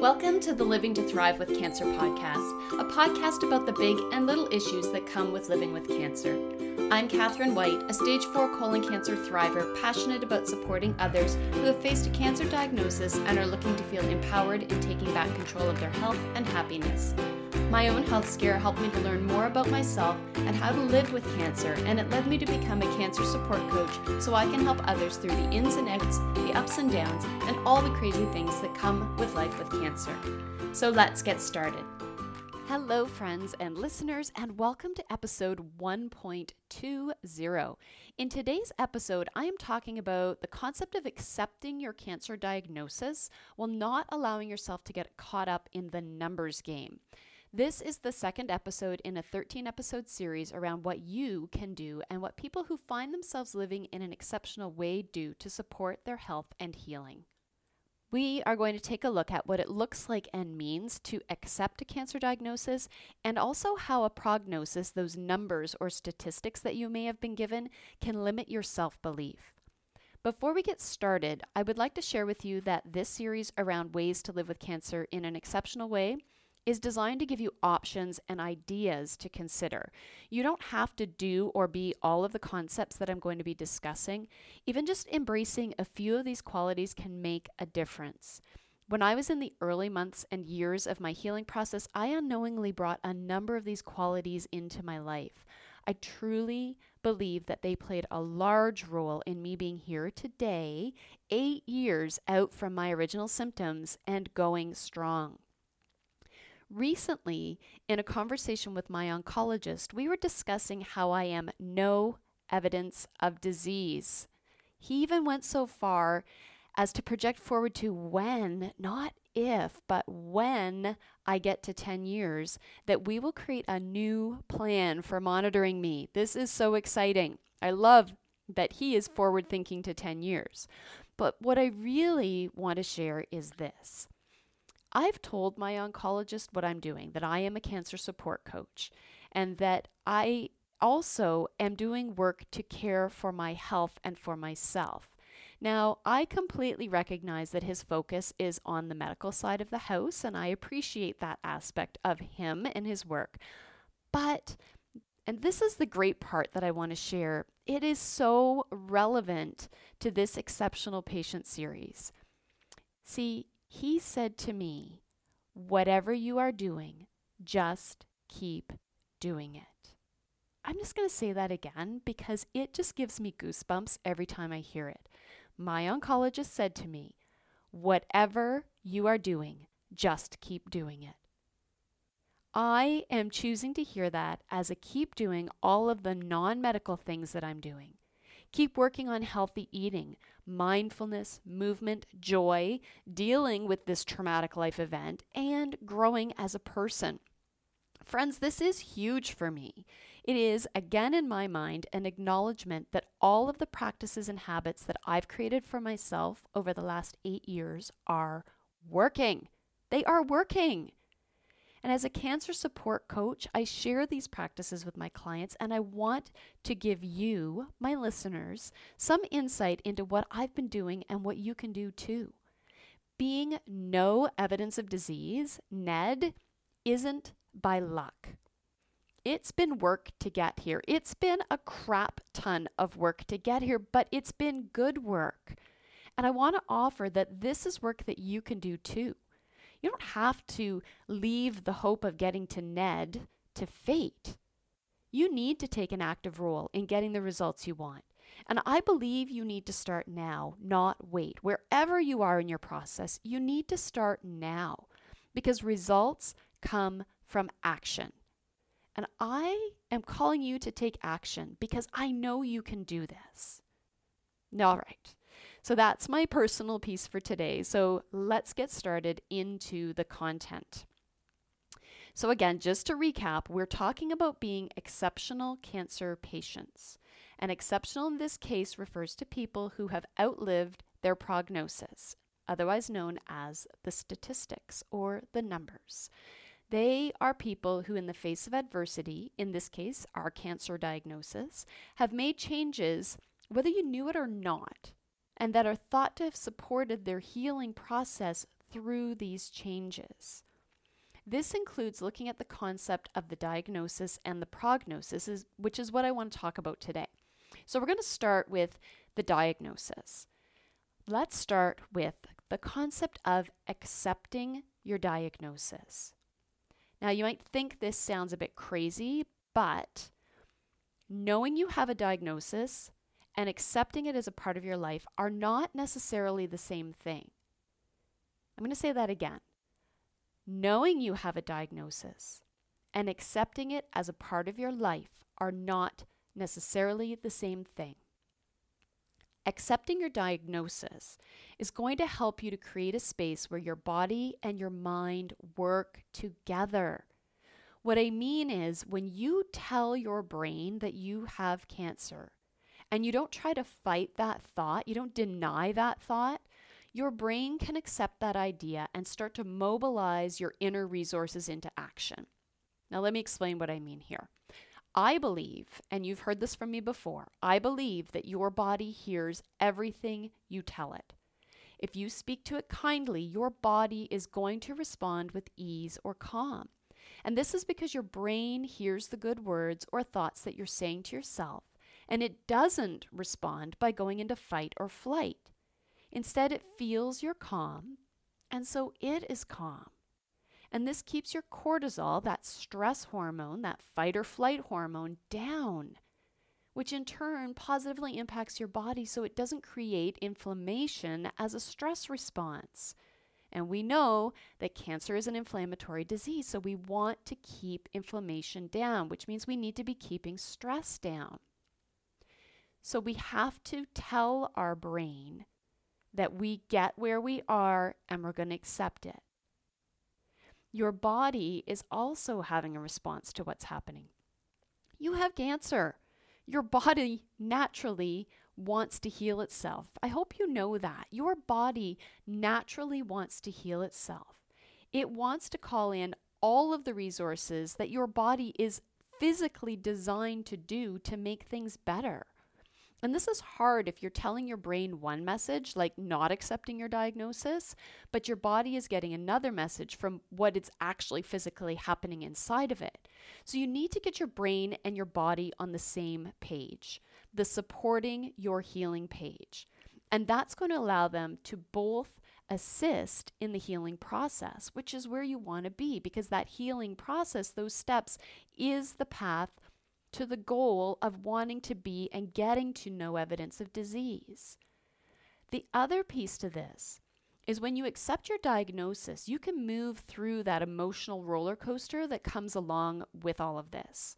Welcome to the Living to Thrive with Cancer podcast, a podcast about the big and little issues that come with living with cancer. I'm Katherine White, a stage 4 colon cancer thriver, passionate about supporting others who have faced a cancer diagnosis and are looking to feel empowered in taking back control of their health and happiness. My own health scare helped me to learn more about myself and how to live with cancer, and it led me to become a cancer support coach so I can help others through the ins and outs, the ups and downs, and all the crazy things that come with life with cancer. So let's get started. Hello, friends and listeners, and welcome to episode 1.20. In today's episode, I am talking about the concept of accepting your cancer diagnosis while not allowing yourself to get caught up in the numbers game. This is the second episode in a 13 episode series around what you can do and what people who find themselves living in an exceptional way do to support their health and healing. We are going to take a look at what it looks like and means to accept a cancer diagnosis and also how a prognosis, those numbers or statistics that you may have been given, can limit your self belief. Before we get started, I would like to share with you that this series around ways to live with cancer in an exceptional way is designed to give you options and ideas to consider. You don't have to do or be all of the concepts that I'm going to be discussing. Even just embracing a few of these qualities can make a difference. When I was in the early months and years of my healing process, I unknowingly brought a number of these qualities into my life. I truly believe that they played a large role in me being here today, eight years out from my original symptoms and going strong. Recently, in a conversation with my oncologist, we were discussing how I am no evidence of disease. He even went so far as to project forward to when, not if, but when I get to 10 years, that we will create a new plan for monitoring me. This is so exciting. I love that he is forward thinking to 10 years. But what I really want to share is this I've told my oncologist what I'm doing, that I am a cancer support coach, and that I also am doing work to care for my health and for myself. Now, I completely recognize that his focus is on the medical side of the house, and I appreciate that aspect of him and his work. But, and this is the great part that I want to share, it is so relevant to this exceptional patient series. See, he said to me, Whatever you are doing, just keep doing it. I'm just going to say that again because it just gives me goosebumps every time I hear it. My oncologist said to me, Whatever you are doing, just keep doing it. I am choosing to hear that as a keep doing all of the non medical things that I'm doing. Keep working on healthy eating, mindfulness, movement, joy, dealing with this traumatic life event, and growing as a person. Friends, this is huge for me. It is, again in my mind, an acknowledgement that all of the practices and habits that I've created for myself over the last eight years are working. They are working. And as a cancer support coach, I share these practices with my clients, and I want to give you, my listeners, some insight into what I've been doing and what you can do too. Being no evidence of disease, NED, isn't by luck. It's been work to get here. It's been a crap ton of work to get here, but it's been good work. And I want to offer that this is work that you can do too. You don't have to leave the hope of getting to Ned to fate. You need to take an active role in getting the results you want. And I believe you need to start now, not wait. Wherever you are in your process, you need to start now because results come from action. And I am calling you to take action because I know you can do this. All right. So that's my personal piece for today. So let's get started into the content. So, again, just to recap, we're talking about being exceptional cancer patients. And exceptional in this case refers to people who have outlived their prognosis, otherwise known as the statistics or the numbers. They are people who, in the face of adversity, in this case, our cancer diagnosis, have made changes, whether you knew it or not, and that are thought to have supported their healing process through these changes. This includes looking at the concept of the diagnosis and the prognosis, is, which is what I want to talk about today. So, we're going to start with the diagnosis. Let's start with the concept of accepting your diagnosis. Now, you might think this sounds a bit crazy, but knowing you have a diagnosis and accepting it as a part of your life are not necessarily the same thing. I'm going to say that again. Knowing you have a diagnosis and accepting it as a part of your life are not necessarily the same thing. Accepting your diagnosis is going to help you to create a space where your body and your mind work together. What I mean is, when you tell your brain that you have cancer and you don't try to fight that thought, you don't deny that thought, your brain can accept that idea and start to mobilize your inner resources into action. Now, let me explain what I mean here. I believe, and you've heard this from me before, I believe that your body hears everything you tell it. If you speak to it kindly, your body is going to respond with ease or calm. And this is because your brain hears the good words or thoughts that you're saying to yourself, and it doesn't respond by going into fight or flight. Instead, it feels your calm, and so it is calm. And this keeps your cortisol, that stress hormone, that fight or flight hormone, down, which in turn positively impacts your body so it doesn't create inflammation as a stress response. And we know that cancer is an inflammatory disease, so we want to keep inflammation down, which means we need to be keeping stress down. So we have to tell our brain that we get where we are and we're going to accept it. Your body is also having a response to what's happening. You have cancer. Your body naturally wants to heal itself. I hope you know that. Your body naturally wants to heal itself. It wants to call in all of the resources that your body is physically designed to do to make things better. And this is hard if you're telling your brain one message, like not accepting your diagnosis, but your body is getting another message from what it's actually physically happening inside of it. So you need to get your brain and your body on the same page the supporting your healing page. And that's going to allow them to both assist in the healing process, which is where you want to be because that healing process, those steps, is the path to the goal of wanting to be and getting to no evidence of disease. The other piece to this is when you accept your diagnosis, you can move through that emotional roller coaster that comes along with all of this.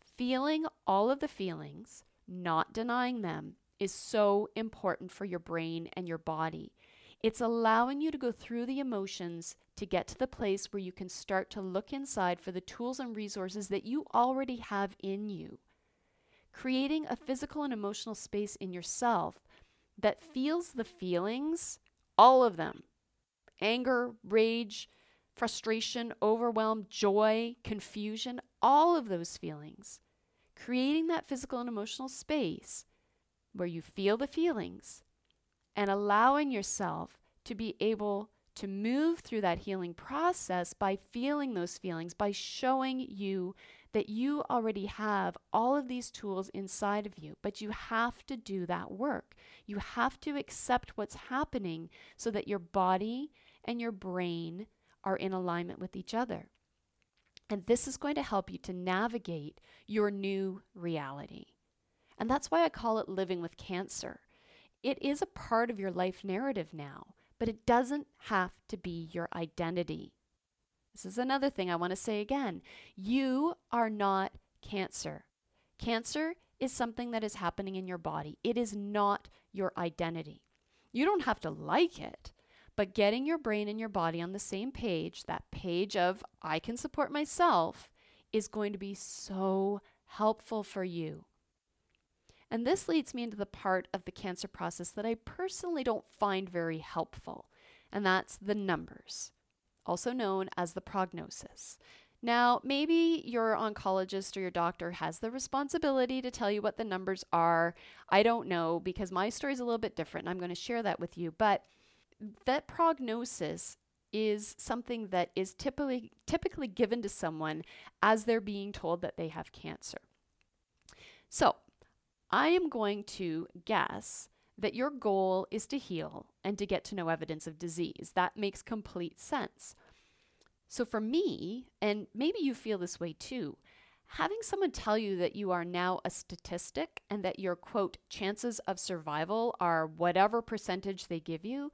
Feeling all of the feelings not denying them, is so important for your brain and your body. It's allowing you to go through the emotions to get to the place where you can start to look inside for the tools and resources that you already have in you. Creating a physical and emotional space in yourself that feels the feelings, all of them. Anger, rage, frustration, overwhelm, joy, confusion, all of those feelings. Creating that physical and emotional space where you feel the feelings and allowing yourself to be able to move through that healing process by feeling those feelings, by showing you that you already have all of these tools inside of you, but you have to do that work. You have to accept what's happening so that your body and your brain are in alignment with each other. And this is going to help you to navigate your new reality. And that's why I call it living with cancer. It is a part of your life narrative now, but it doesn't have to be your identity. This is another thing I want to say again. You are not cancer. Cancer is something that is happening in your body, it is not your identity. You don't have to like it, but getting your brain and your body on the same page, that page of I can support myself, is going to be so helpful for you. And this leads me into the part of the cancer process that I personally don't find very helpful, and that's the numbers, also known as the prognosis. Now, maybe your oncologist or your doctor has the responsibility to tell you what the numbers are. I don't know because my story is a little bit different, and I'm going to share that with you. But that prognosis is something that is typically typically given to someone as they're being told that they have cancer. So, I am going to guess that your goal is to heal and to get to no evidence of disease. That makes complete sense. So, for me, and maybe you feel this way too, having someone tell you that you are now a statistic and that your quote chances of survival are whatever percentage they give you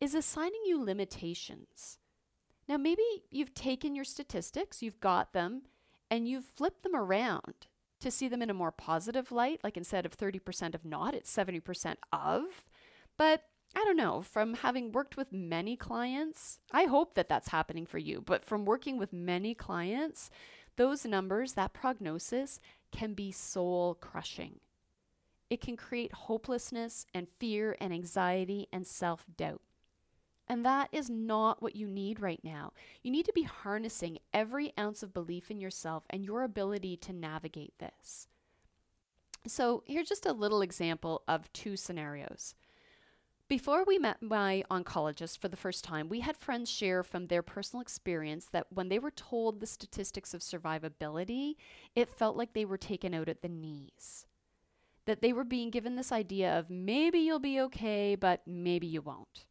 is assigning you limitations. Now, maybe you've taken your statistics, you've got them, and you've flipped them around to see them in a more positive light, like instead of 30% of not, it's 70% of. But I don't know, from having worked with many clients, I hope that that's happening for you. But from working with many clients, those numbers, that prognosis, can be soul crushing. It can create hopelessness and fear and anxiety and self doubt. And that is not what you need right now. You need to be harnessing every ounce of belief in yourself and your ability to navigate this. So, here's just a little example of two scenarios. Before we met my oncologist for the first time, we had friends share from their personal experience that when they were told the statistics of survivability, it felt like they were taken out at the knees. That they were being given this idea of maybe you'll be okay, but maybe you won't.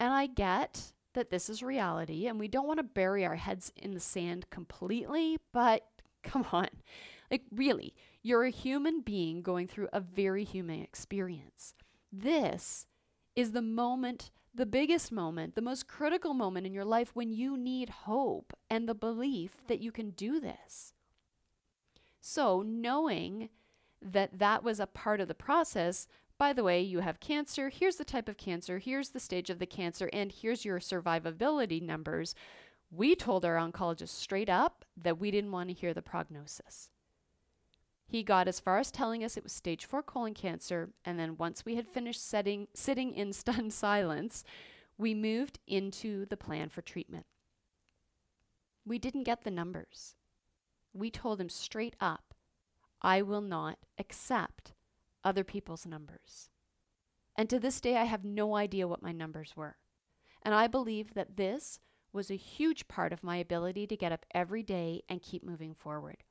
And I get that this is reality and we don't want to bury our heads in the sand completely, but come on. Like, really, you're a human being going through a very human experience. This is the moment, the biggest moment, the most critical moment in your life when you need hope and the belief that you can do this. So, knowing that that was a part of the process, by the way, you have cancer, here's the type of cancer, here's the stage of the cancer, and here's your survivability numbers. We told our oncologist straight up that we didn't want to hear the prognosis. He got as far as telling us it was stage four colon cancer, and then once we had finished setting, sitting in stunned silence, we moved into the plan for treatment. We didn't get the numbers. We told him straight up, I will not accept other people's numbers. And to this day, I have no idea what my numbers were. And I believe that this was a huge part of my ability to get up every day and keep moving forward.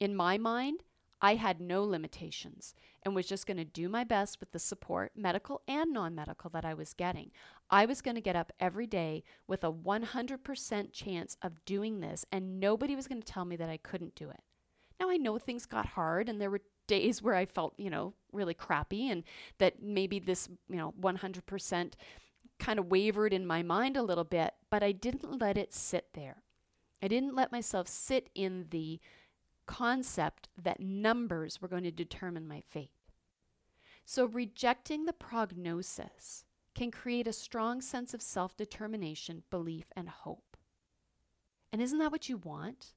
In my mind, I had no limitations and was just going to do my best with the support, medical and non medical, that I was getting. I was going to get up every day with a 100% chance of doing this, and nobody was going to tell me that I couldn't do it. Now, I know things got hard and there were days where I felt, you know, really crappy and that maybe this, you know, 100% kind of wavered in my mind a little bit, but I didn't let it sit there. I didn't let myself sit in the concept that numbers were going to determine my fate. So, rejecting the prognosis can create a strong sense of self determination, belief, and hope. And isn't that what you want?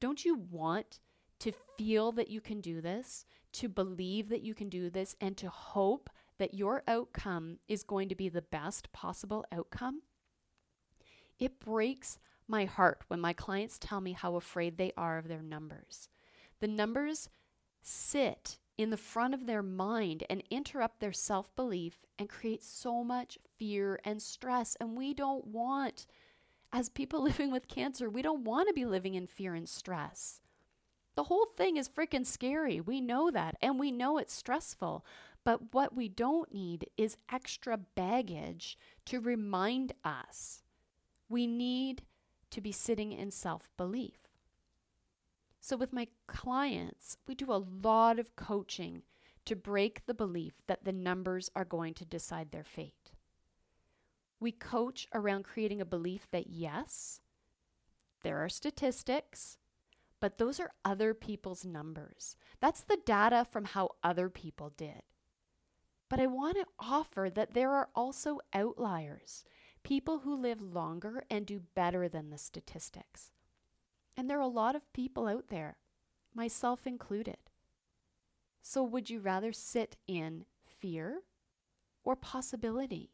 Don't you want to feel that you can do this, to believe that you can do this, and to hope that your outcome is going to be the best possible outcome? It breaks my heart when my clients tell me how afraid they are of their numbers. The numbers sit in the front of their mind and interrupt their self belief and create so much fear and stress. And we don't want, as people living with cancer, we don't want to be living in fear and stress. The whole thing is freaking scary. We know that. And we know it's stressful. But what we don't need is extra baggage to remind us. We need to be sitting in self belief. So, with my clients, we do a lot of coaching to break the belief that the numbers are going to decide their fate. We coach around creating a belief that yes, there are statistics, but those are other people's numbers. That's the data from how other people did. But I want to offer that there are also outliers people who live longer and do better than the statistics. And there are a lot of people out there, myself included. So, would you rather sit in fear or possibility?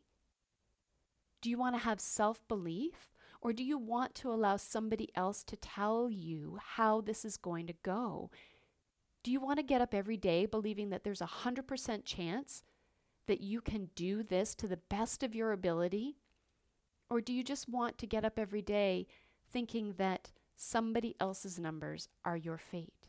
Do you want to have self belief or do you want to allow somebody else to tell you how this is going to go? Do you want to get up every day believing that there's a 100% chance that you can do this to the best of your ability? Or do you just want to get up every day thinking that somebody else's numbers are your fate?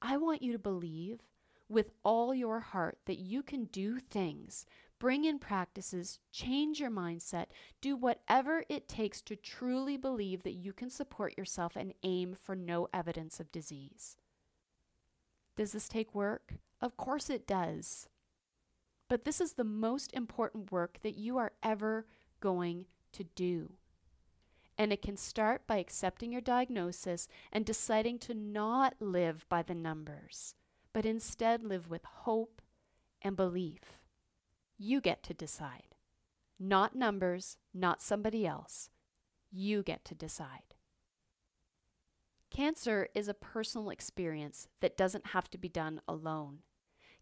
I want you to believe with all your heart that you can do things, bring in practices, change your mindset, do whatever it takes to truly believe that you can support yourself and aim for no evidence of disease. Does this take work? Of course it does. But this is the most important work that you are ever going to do. And it can start by accepting your diagnosis and deciding to not live by the numbers, but instead live with hope and belief. You get to decide. Not numbers, not somebody else. You get to decide. Cancer is a personal experience that doesn't have to be done alone.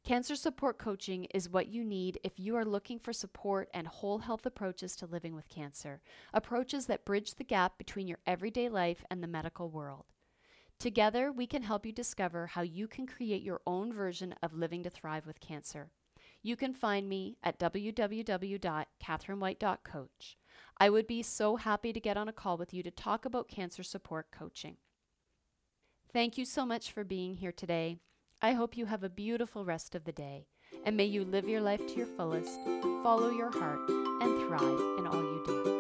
Cancer support coaching is what you need if you are looking for support and whole health approaches to living with cancer, approaches that bridge the gap between your everyday life and the medical world. Together, we can help you discover how you can create your own version of living to thrive with cancer. You can find me at www.catherinewhite.coach. I would be so happy to get on a call with you to talk about cancer support coaching. Thank you so much for being here today. I hope you have a beautiful rest of the day, and may you live your life to your fullest, follow your heart, and thrive in all you do.